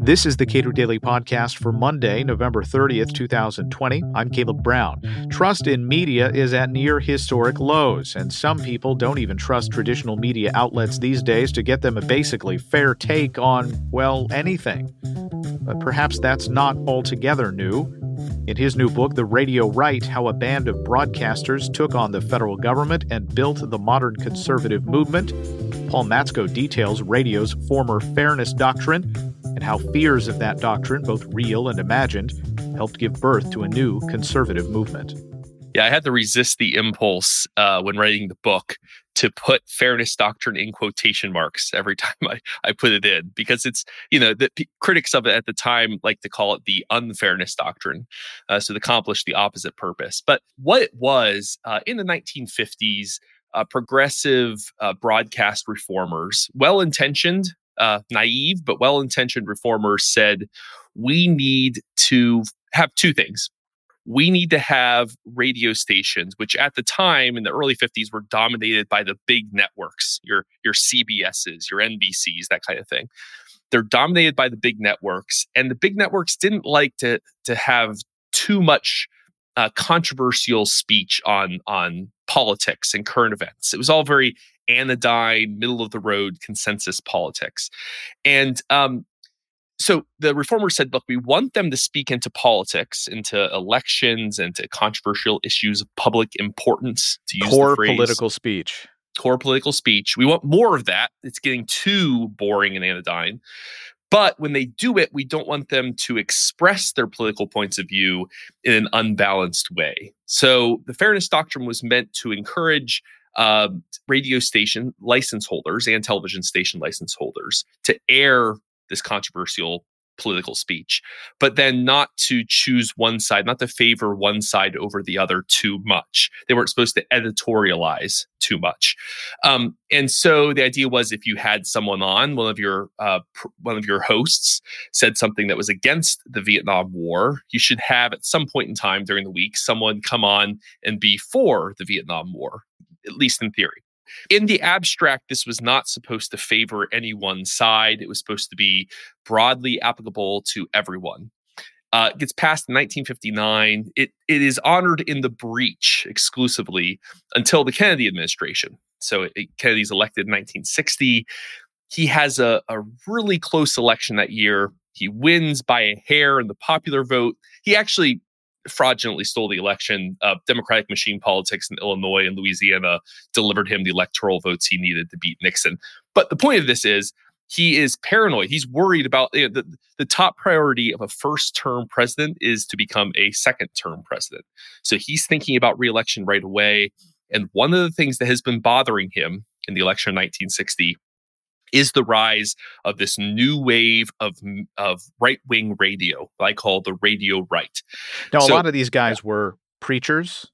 This is the Cato Daily Podcast for Monday, November 30th, 2020. I'm Caleb Brown. Trust in media is at near historic lows, and some people don't even trust traditional media outlets these days to get them a basically fair take on, well, anything. But perhaps that's not altogether new. In his new book, The Radio Right How a Band of Broadcasters Took on the Federal Government and Built the Modern Conservative Movement, Paul Matzko details radio's former fairness doctrine and how fears of that doctrine, both real and imagined, helped give birth to a new conservative movement. Yeah, I had to resist the impulse uh, when writing the book to put fairness doctrine in quotation marks every time I, I put it in because it's, you know, the p- critics of it at the time like to call it the unfairness doctrine. Uh, so to accomplish the opposite purpose. But what it was uh, in the 1950s, uh, progressive uh, broadcast reformers, well intentioned, uh, naive but well intentioned reformers said, we need to have two things. We need to have radio stations, which at the time in the early 50s were dominated by the big networks, your, your CBSs, your NBCs, that kind of thing. They're dominated by the big networks, and the big networks didn't like to, to have too much uh, controversial speech on on politics and current events. It was all very anodyne, middle of the road consensus politics. And um, so the reformers said, look, we want them to speak into politics, into elections, and to controversial issues of public importance, to use core political speech. Core political speech. We want more of that. It's getting too boring and anodyne. But when they do it, we don't want them to express their political points of view in an unbalanced way. So the fairness doctrine was meant to encourage uh, radio station license holders and television station license holders to air this controversial political speech, but then not to choose one side, not to favor one side over the other too much. They weren't supposed to editorialize too much. Um, and so the idea was if you had someone on, one of your uh, pr- one of your hosts said something that was against the Vietnam War, you should have at some point in time during the week someone come on and be for the Vietnam War, at least in theory. In the abstract, this was not supposed to favor any one side. It was supposed to be broadly applicable to everyone. Uh, gets passed in 1959. It it is honored in the breach exclusively until the Kennedy administration. So it, Kennedy's elected in 1960. He has a, a really close election that year. He wins by a hair in the popular vote. He actually fraudulently stole the election. Uh, Democratic machine politics in Illinois and Louisiana delivered him the electoral votes he needed to beat Nixon. But the point of this is he is paranoid. He's worried about you know, the, the top priority of a first term president is to become a second term president. So he's thinking about reelection right away. And one of the things that has been bothering him in the election of 1960 is the rise of this new wave of of right wing radio, I call the radio right. Now, so, a lot of these guys yeah. were preachers.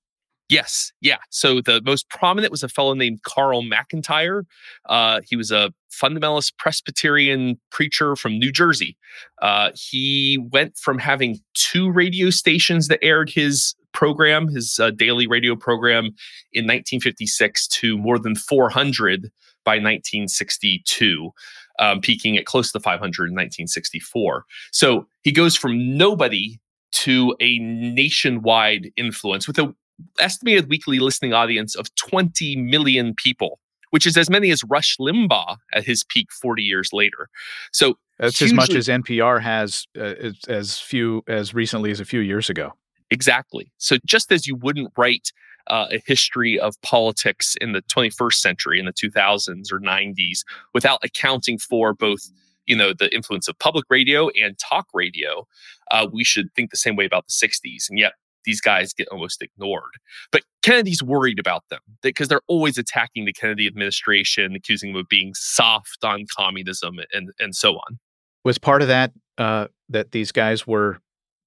Yes, yeah. So the most prominent was a fellow named Carl McIntire. Uh, he was a fundamentalist Presbyterian preacher from New Jersey. Uh, he went from having two radio stations that aired his program, his uh, daily radio program, in 1956 to more than 400 by 1962, um, peaking at close to 500 in 1964. So he goes from nobody to a nationwide influence with an estimated weekly listening audience of 20 million people, which is as many as Rush Limbaugh at his peak 40 years later. So that's hugely, as much as NPR has uh, as, as few as recently as a few years ago. Exactly. So just as you wouldn't write uh, a history of politics in the 21st century, in the 2000s or 90s, without accounting for both you know the influence of public radio and talk radio uh, we should think the same way about the 60s and yet these guys get almost ignored. But kennedy's worried about them because they're always attacking the kennedy administration accusing them of being soft on communism and, and so on. Was part of that uh, that these guys were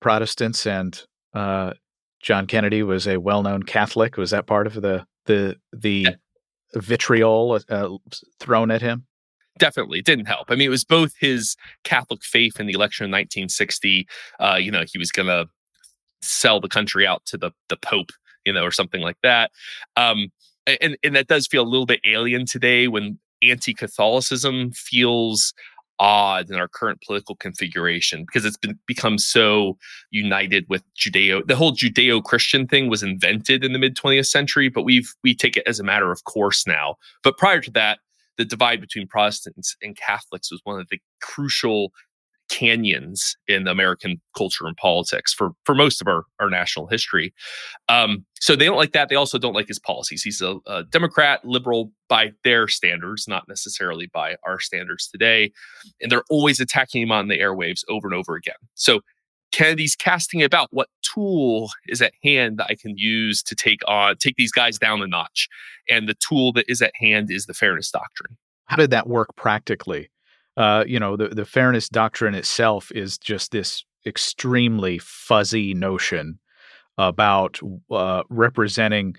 protestants and uh, John Kennedy was a well-known Catholic. Was that part of the the the vitriol uh, thrown at him? Definitely, it didn't help. I mean, it was both his Catholic faith in the election of 1960. Uh, you know, he was going to sell the country out to the the Pope, you know, or something like that. Um, and and that does feel a little bit alien today when anti-Catholicism feels odd in our current political configuration because it's been become so united with Judeo. The whole Judeo-Christian thing was invented in the mid 20th century, but we've we take it as a matter of course now. But prior to that, the divide between Protestants and Catholics was one of the crucial canyons in American culture and politics for for most of our our national history. Um, so they don't like that. They also don't like his policies. He's a, a, Democrat, liberal by their standards, not necessarily by our standards today, and they're always attacking him on the airwaves over and over again. So Kennedy's casting about what tool is at hand that I can use to take on take these guys down a notch, and the tool that is at hand is the fairness doctrine. How did that work practically? Uh, you know, the, the fairness doctrine itself is just this extremely fuzzy notion about uh, representing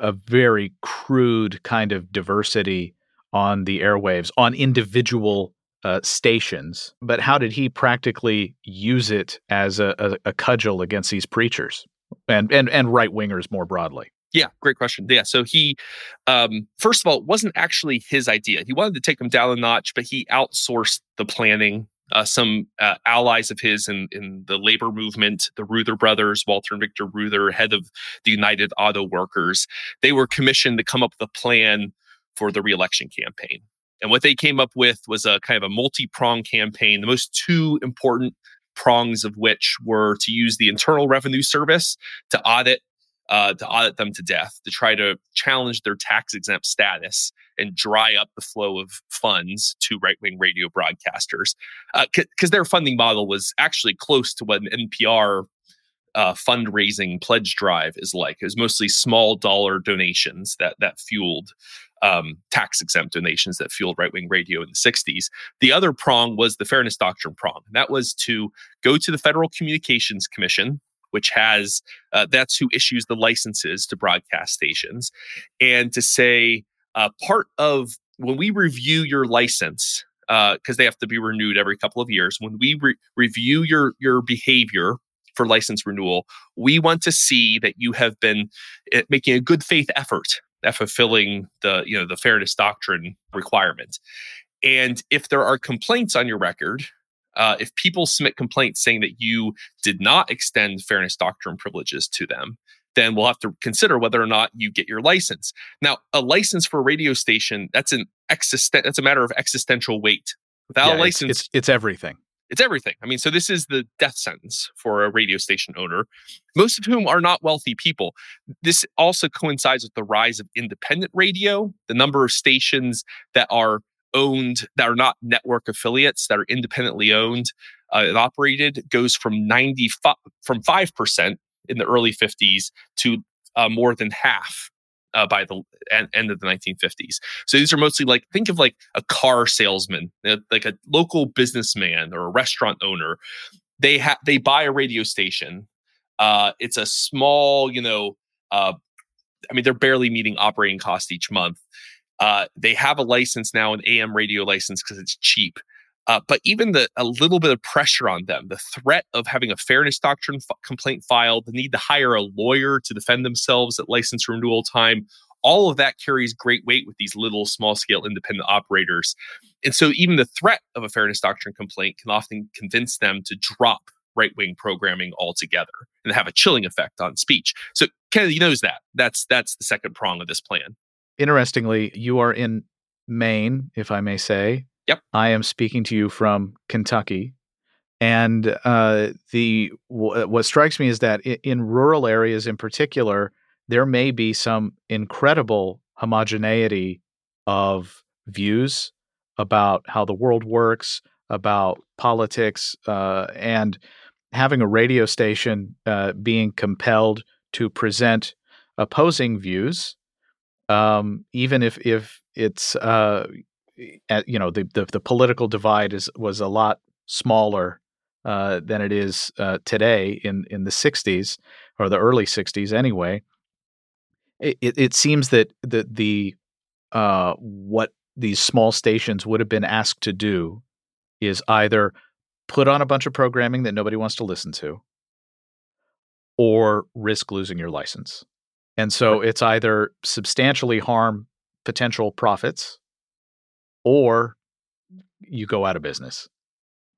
a very crude kind of diversity on the airwaves, on individual uh, stations. But how did he practically use it as a, a, a cudgel against these preachers and, and, and right wingers more broadly? Yeah, great question. Yeah, so he, um, first of all, it wasn't actually his idea. He wanted to take them down a notch, but he outsourced the planning. Uh, some uh, allies of his in, in the labor movement, the Reuther brothers, Walter and Victor Reuther, head of the United Auto Workers, they were commissioned to come up with a plan for the reelection campaign. And what they came up with was a kind of a multi prong campaign. The most two important prongs of which were to use the Internal Revenue Service to audit uh, to audit them to death, to try to challenge their tax exempt status and dry up the flow of funds to right wing radio broadcasters. Because uh, their funding model was actually close to what an NPR uh, fundraising pledge drive is like. It was mostly small dollar donations that that fueled um, tax exempt donations that fueled right wing radio in the 60s. The other prong was the fairness doctrine prong. And that was to go to the Federal Communications Commission, which has uh, that's who issues the licenses to broadcast stations, and to say uh, part of when we review your license because uh, they have to be renewed every couple of years. When we re- review your your behavior for license renewal, we want to see that you have been eh, making a good faith effort at fulfilling the you know the fairness doctrine requirement. And if there are complaints on your record, uh, if people submit complaints saying that you did not extend fairness doctrine privileges to them, then we'll have to consider whether or not you get your license. Now, a license for a radio station, that's an existen- that's a matter of existential weight. Without yeah, a license, it's, it's, it's everything. It's everything. I mean, so this is the death sentence for a radio station owner, most of whom are not wealthy people. This also coincides with the rise of independent radio, the number of stations that are owned that are not network affiliates that are independently owned uh, and operated goes from 95 from 5% in the early 50s to uh, more than half uh, by the end, end, of the 1950s. So these are mostly like think of like a car salesman, like a local businessman or a restaurant owner. They have they buy a radio station. Uh, it's a small, you know, uh, I mean, they're barely meeting operating costs each month. Uh, they have a license now, an AM radio license, because it's cheap. Uh, but even the a little bit of pressure on them, the threat of having a fairness doctrine f- complaint filed, the need to hire a lawyer to defend themselves at license renewal time, all of that carries great weight with these little small scale independent operators. And so even the threat of a fairness doctrine complaint can often convince them to drop right wing programming altogether and have a chilling effect on speech. So Kennedy knows that. That's that's the second prong of this plan interestingly, you are in Maine, if I may say. Yep. I am speaking to you from Kentucky. And uh, the w- what strikes me is that in, in rural areas, in particular, there may be some incredible homogeneity of views about how the world works, about politics, uh, and having a radio station uh, being compelled to present opposing views um, even if if it's uh, you know the, the, the political divide is was a lot smaller uh, than it is uh, today in in the 60s or the early 60s anyway. It, it seems that the the uh, what these small stations would have been asked to do is either put on a bunch of programming that nobody wants to listen to or risk losing your license. And so it's either substantially harm potential profits or you go out of business.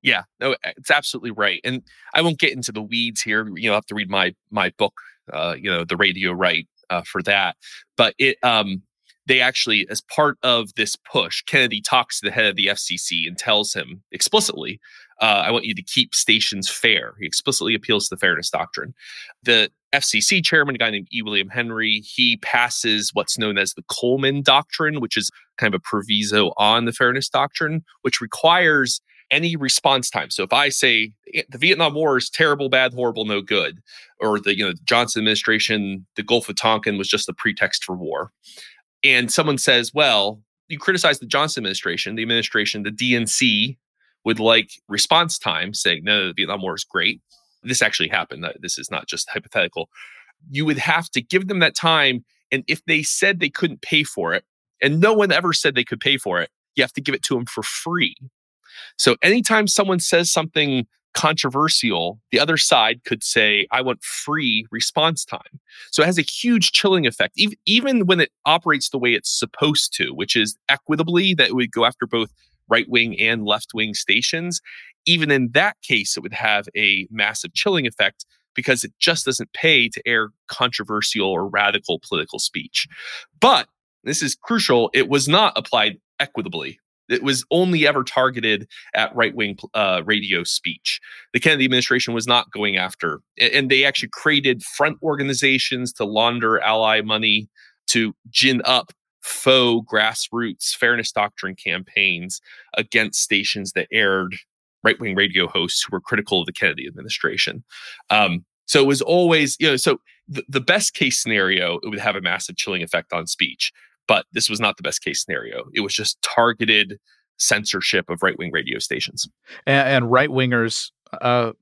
Yeah, no, it's absolutely right. And I won't get into the weeds here. You know, I have to read my my book, uh, you know, the radio right uh, for that. But it um they actually, as part of this push, Kennedy talks to the head of the FCC and tells him explicitly, uh, I want you to keep stations fair. He explicitly appeals to the fairness doctrine. The FCC chairman, a guy named E. William Henry, he passes what's known as the Cullman Doctrine, which is kind of a proviso on the fairness doctrine, which requires any response time. So if I say eh, the Vietnam War is terrible, bad, horrible, no good, or the you know Johnson administration, the Gulf of Tonkin was just a pretext for war, and someone says, well, you criticize the Johnson administration, the administration, the DNC would like response time saying, no, the Vietnam War is great. This actually happened. This is not just hypothetical. You would have to give them that time. And if they said they couldn't pay for it, and no one ever said they could pay for it, you have to give it to them for free. So anytime someone says something controversial, the other side could say, I want free response time. So it has a huge chilling effect, even, when it operates the way it's supposed to, which is equitably that it would go after both right wing and left wing stations. Even in that case, it would have a massive chilling effect because it just doesn't pay to air controversial or radical political speech. But this is crucial, it was not applied equitably it was only ever targeted at right wing uh, radio speech. The Kennedy administration was not going after, and they actually created front organizations to launder ally money to gin up faux grassroots fairness doctrine campaigns against stations that aired right wing radio hosts who were critical of the Kennedy administration. Um, so it was always, you know, so the, the best case scenario, it would have a massive chilling effect on speech. But this was not the best case scenario. It was just targeted censorship of right wing radio stations. And, and right wingers, uh,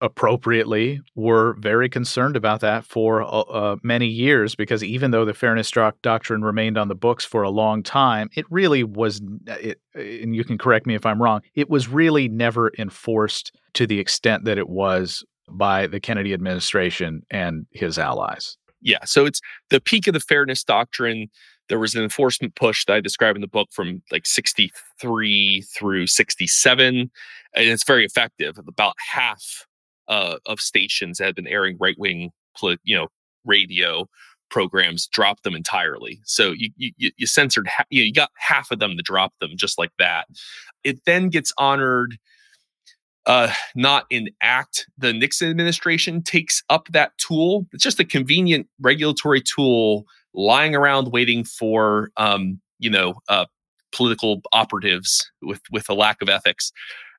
appropriately, were very concerned about that for uh, uh, many years because even though the fairness doctrine remained on the books for a long time, it really was, it, and you can correct me if I'm wrong, it was really never enforced to the extent that it was by the Kennedy administration and his allies. Yeah. So it's the peak of the fairness doctrine there was an enforcement push that I describe in the book from like 63 through 67, and it's very effective. About half uh, of stations that have been airing right wing, you know, radio programs dropped them entirely. So you you, you censored, ha- you, know, you got half of them to drop them just like that. It then gets honored. Uh, not in act. The Nixon administration takes up that tool. It's just a convenient regulatory tool lying around waiting for um, you know uh, political operatives with with a lack of ethics.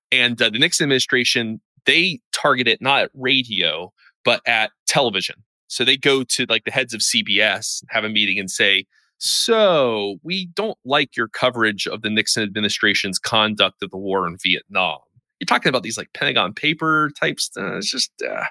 And uh, the Nixon administration they target it not at radio but at television. So they go to like the heads of CBS, have a meeting, and say, "So we don't like your coverage of the Nixon administration's conduct of the war in Vietnam." You're talking about these like Pentagon paper types. Uh, it's just uh,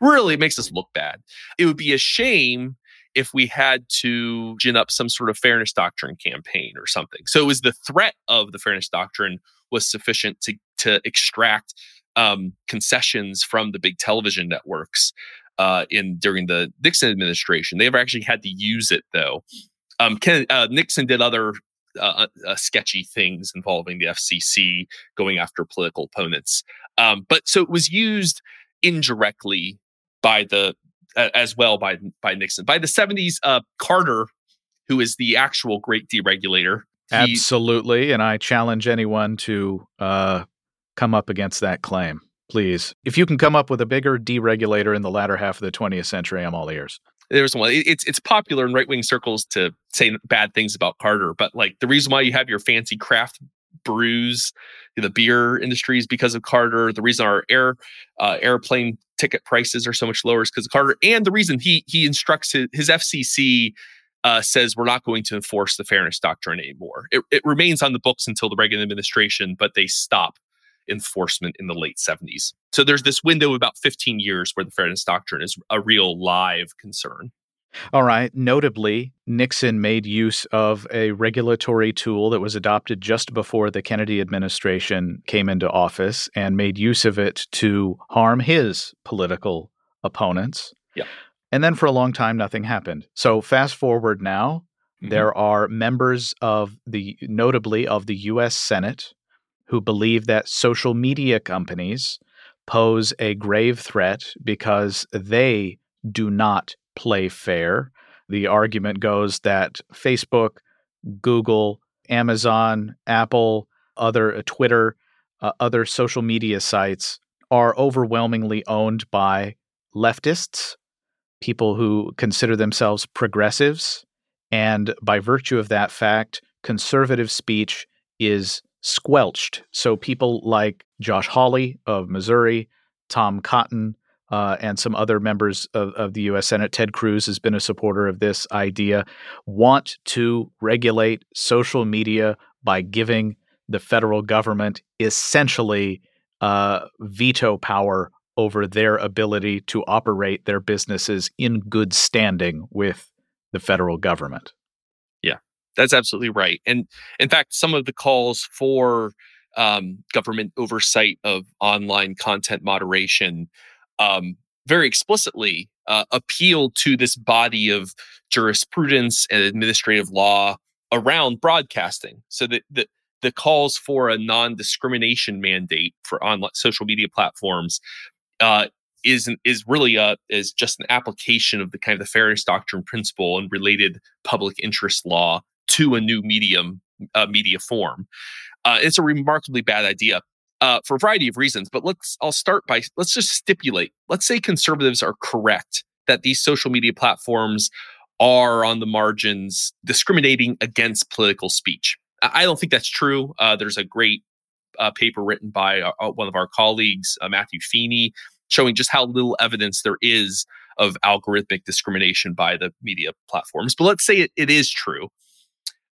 really makes us look bad. It would be a shame if we had to gin up some sort of fairness doctrine campaign or something. So it was the threat of the fairness doctrine was sufficient to to extract um, concessions from the big television networks uh, in during the Nixon administration. They never actually had to use it though. Um, Ken, uh, Nixon did other uh, uh, sketchy things involving the FCC going after political opponents. Um, but so it was used indirectly by the as well by by Nixon. By the 70s, uh, Carter, who is the actual great deregulator, he, absolutely, and I challenge anyone to uh, come up against that claim. Please, if you can come up with a bigger deregulator in the latter half of the 20th century, I'm all ears. There's one. It's it's popular in right wing circles to say bad things about Carter, but like the reason why you have your fancy craft brews, the beer industry is because of Carter. The reason our air uh, airplane ticket prices are so much lower is because of Carter, and the reason he he instructs his, his FCC uh, says we're not going to enforce the fairness doctrine anymore. It, it remains on the books until the Reagan administration, but they stop enforcement in the late 70s. So there's this window of about 15 years where the fairness doctrine is a real live concern. All right. Notably, Nixon made use of a regulatory tool that was adopted just before the Kennedy administration came into office and made use of it to harm his political opponents. Yeah. And then for a long time, nothing happened. So fast forward now, mm-hmm. there are members of the, notably of the U.S. Senate, who believe that social media companies pose a grave threat because they do not play fair. The argument goes that Facebook, Google, Amazon, Apple, other uh, Twitter, uh, other social media sites are overwhelmingly owned by leftists, people who consider themselves progressives, and by virtue of that fact, conservative speech is squelched. So people like Josh Hawley of Missouri, Tom Cotton, uh, and some other members of, of the U.S. Senate, Ted Cruz has been a supporter of this idea, want to regulate social media by giving the federal government essentially uh, veto power over their ability to operate their businesses in good standing with the federal government. That's absolutely right. And in fact, some of the calls for um, government oversight of online content moderation um, very explicitly uh, appeal to this body of jurisprudence and administrative law around broadcasting. So that the, the calls for a non-discrimination mandate for online social media platforms uh, is is really a is just an application of the kind of the fairness doctrine principle and related public interest law to a new medium uh, media form. Uh, it's a remarkably bad idea uh, for a variety of reasons. But let's I'll start by let's just stipulate. Let's say conservatives are correct that these social media platforms are on the margins discriminating against political speech. I don't think that's true. Uh, there's a great uh, paper written by uh, one of our colleagues, Matthew Feeney, showing just how little evidence there is of algorithmic discrimination by the media platforms. But let's say it, it is true.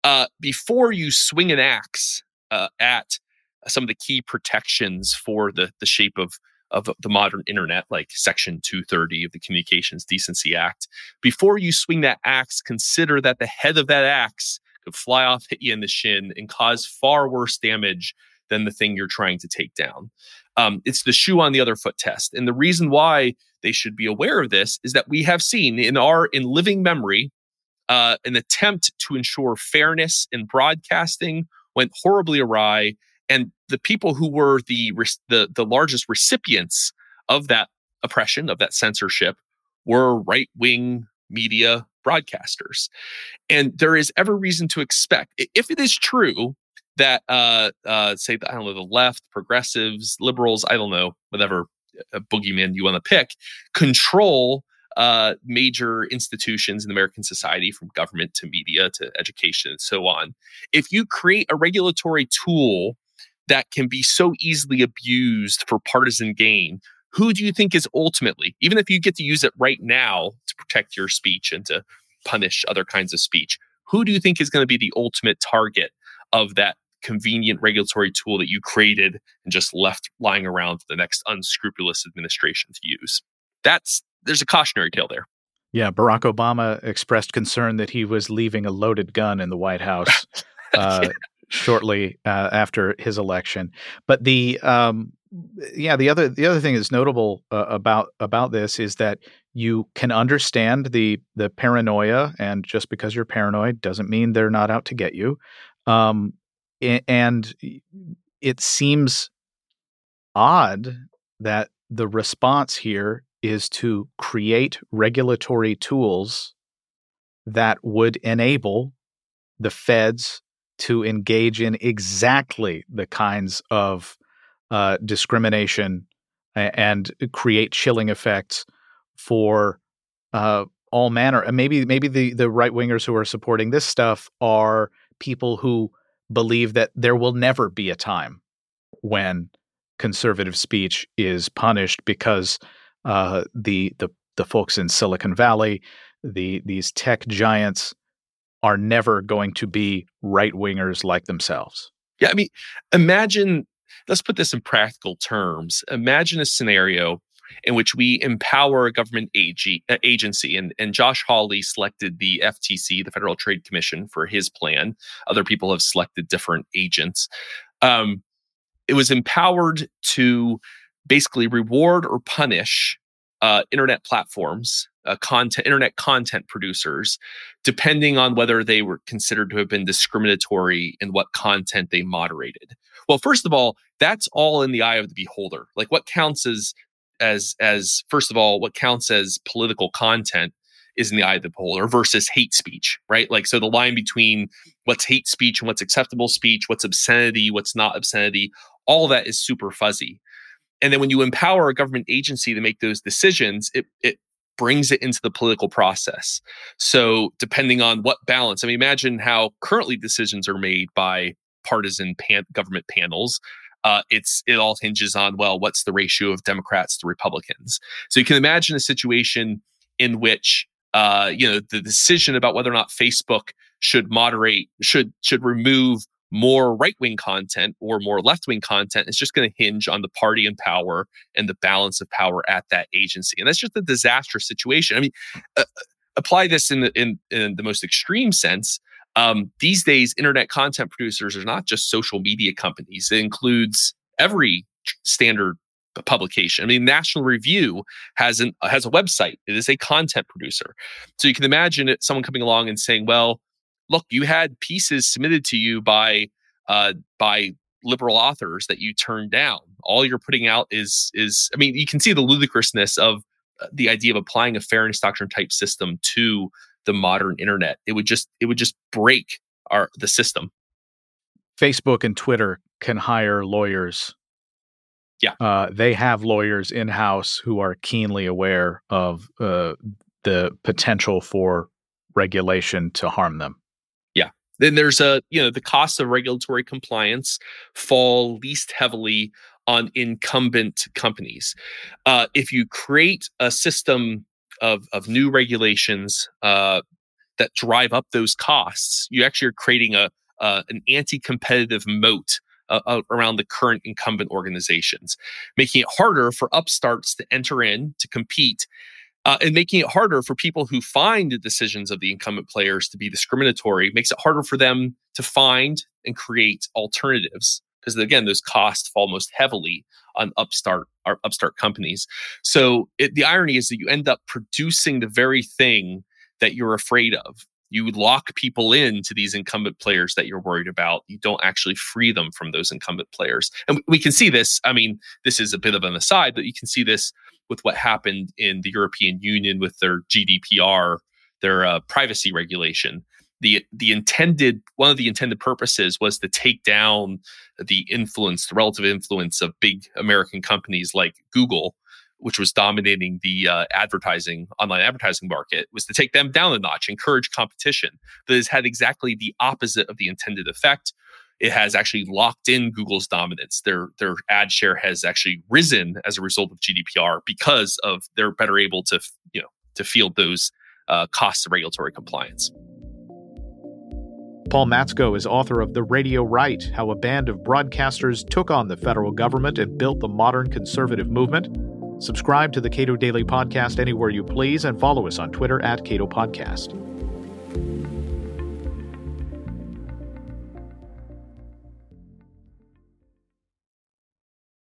Uh, before you swing an axe uh, at some of the key protections for the the shape of of the modern internet, like Section 230 of the Communications Decency Act. Before you swing that axe, consider that the head of that axe could fly off, hit you in the shin, and cause far worse damage than the thing you're trying to take down. Um, it's the shoe on the other foot test. And the reason why they should be aware of this is that we have seen in our in living memory uh, an attempt to ensure fairness in broadcasting went horribly awry and the people who were the the the largest recipients of that oppression of that censorship were right wing media broadcasters. And there is every reason to expect if it is true that uh uh say i don't know the left progressives liberals i don't know whatever uh, boogeyman you want to pick control uh, major institutions in American society, from government to media to education and so on. If you create a regulatory tool that can be so easily abused for partisan gain, who do you think is ultimately, even if you get to use it right now to protect your speech and to punish other kinds of speech, who do you think is going to be the ultimate target of that convenient regulatory tool that you created and just left lying around for the next unscrupulous administration to use? That's there's a cautionary tale there. Yeah, Barack Obama expressed concern that he was leaving a loaded gun in the White House. Uh, shortly uh, after his election. But the um, yeah, the other the other thing that's notable uh, about about this is that you can understand the the paranoia, and just because you're paranoid doesn't mean they're not out to get you. Um, and it seems odd that the response here is to create regulatory tools that would enable the feds to engage in exactly the kinds of uh, discrimination and create chilling effects for uh, all manner. And maybe maybe the the right wingers who are supporting this stuff are people who believe that there will never be a time when conservative speech is punished because uh, the the the folks in Silicon Valley, the these tech giants are never going to be right wingers like themselves. Yeah, I mean, imagine, let's put this in practical terms. Imagine a scenario in which we empower a government ag- uh, agency, and, and Josh Hawley selected the FTC, the Federal Trade Commission, for his plan. Other people have selected different agents. Um, it was empowered to basically reward or punish uh, internet platforms uh, content internet content producers depending on whether they were considered to have been discriminatory in what content they moderated. Well first of all that's all in the eye of the beholder. Like what counts as as as first of all what counts as political content is in the eye of the beholder versus hate speech right? Like so the line between what's hate speech and what's acceptable speech what's obscenity what's not obscenity all that is super fuzzy and then when you empower a government agency to make those decisions it it brings it into the political process. So depending on what balance i mean imagine how currently decisions are made by partisan pan- government panels. Uh, it's it all hinges on well what's the ratio of democrats to republicans? So you can imagine a situation in which uh, you know the decision about whether or not facebook should moderate should should remove more right wing content or more left wing content is just going to hinge on the party in power and the balance of power at that agency. And that's just a disastrous situation. I mean, uh, apply this in the, in, in the most extreme sense. Um, these days, internet content producers are not just social media companies, it includes every standard publication. I mean, National Review has an has a website. It is a content producer. So you can imagine it, someone coming along and saying, "Well, look, you had pieces submitted to you by uh, by liberal authors that you turned down. All you're putting out is is I mean, you can see the ludicrousness of uh, the idea of applying a fairness doctrine type system to the modern internet. It would just it would just break our the system. Facebook and Twitter can hire lawyers. Yeah, uh, they have lawyers in house who are keenly aware of uh, the potential for regulation to harm them then there's a you know the costs of regulatory compliance fall least heavily on incumbent companies. Uh, if you create a system of of new regulations uh, that drive up those costs you actually are creating a uh, an anti-competitive moat uh, uh, around the current incumbent organizations, making it harder for upstarts to enter in to compete uh, and making it harder for people who find the decisions of the incumbent players to be discriminatory makes it harder for them to find and create alternatives because again those costs fall most heavily on upstart upstart companies. So it, the irony is that you end up producing the very thing that you're afraid of. You lock people in to these incumbent players that you're worried about. You don't actually free them from those incumbent players. And we can see this i mean this is a bit of an aside but you can see this with what happened in the European Union with their GDPR, their uh, privacy regulation. The the intended one of the intended purposes was to take down the influence, the relative influence of big American companies like Google, which was dominating the uh, advertising online advertising market, was to take them down a notch, encourage competition. That has had exactly the opposite of the intended effect it has actually locked in Google's dominance. Their their ad share has actually risen as a result of GDPR because of they're better able to you know to field those uh, costs of regulatory compliance. Paul Matzko is author of The Radio Right How a Band of Broadcasters Took on the Federal Government and Built the Modern Conservative Movement. Subscribe to the Cato Daily Podcast anywhere you please and follow us on Twitter at Cato Podcast.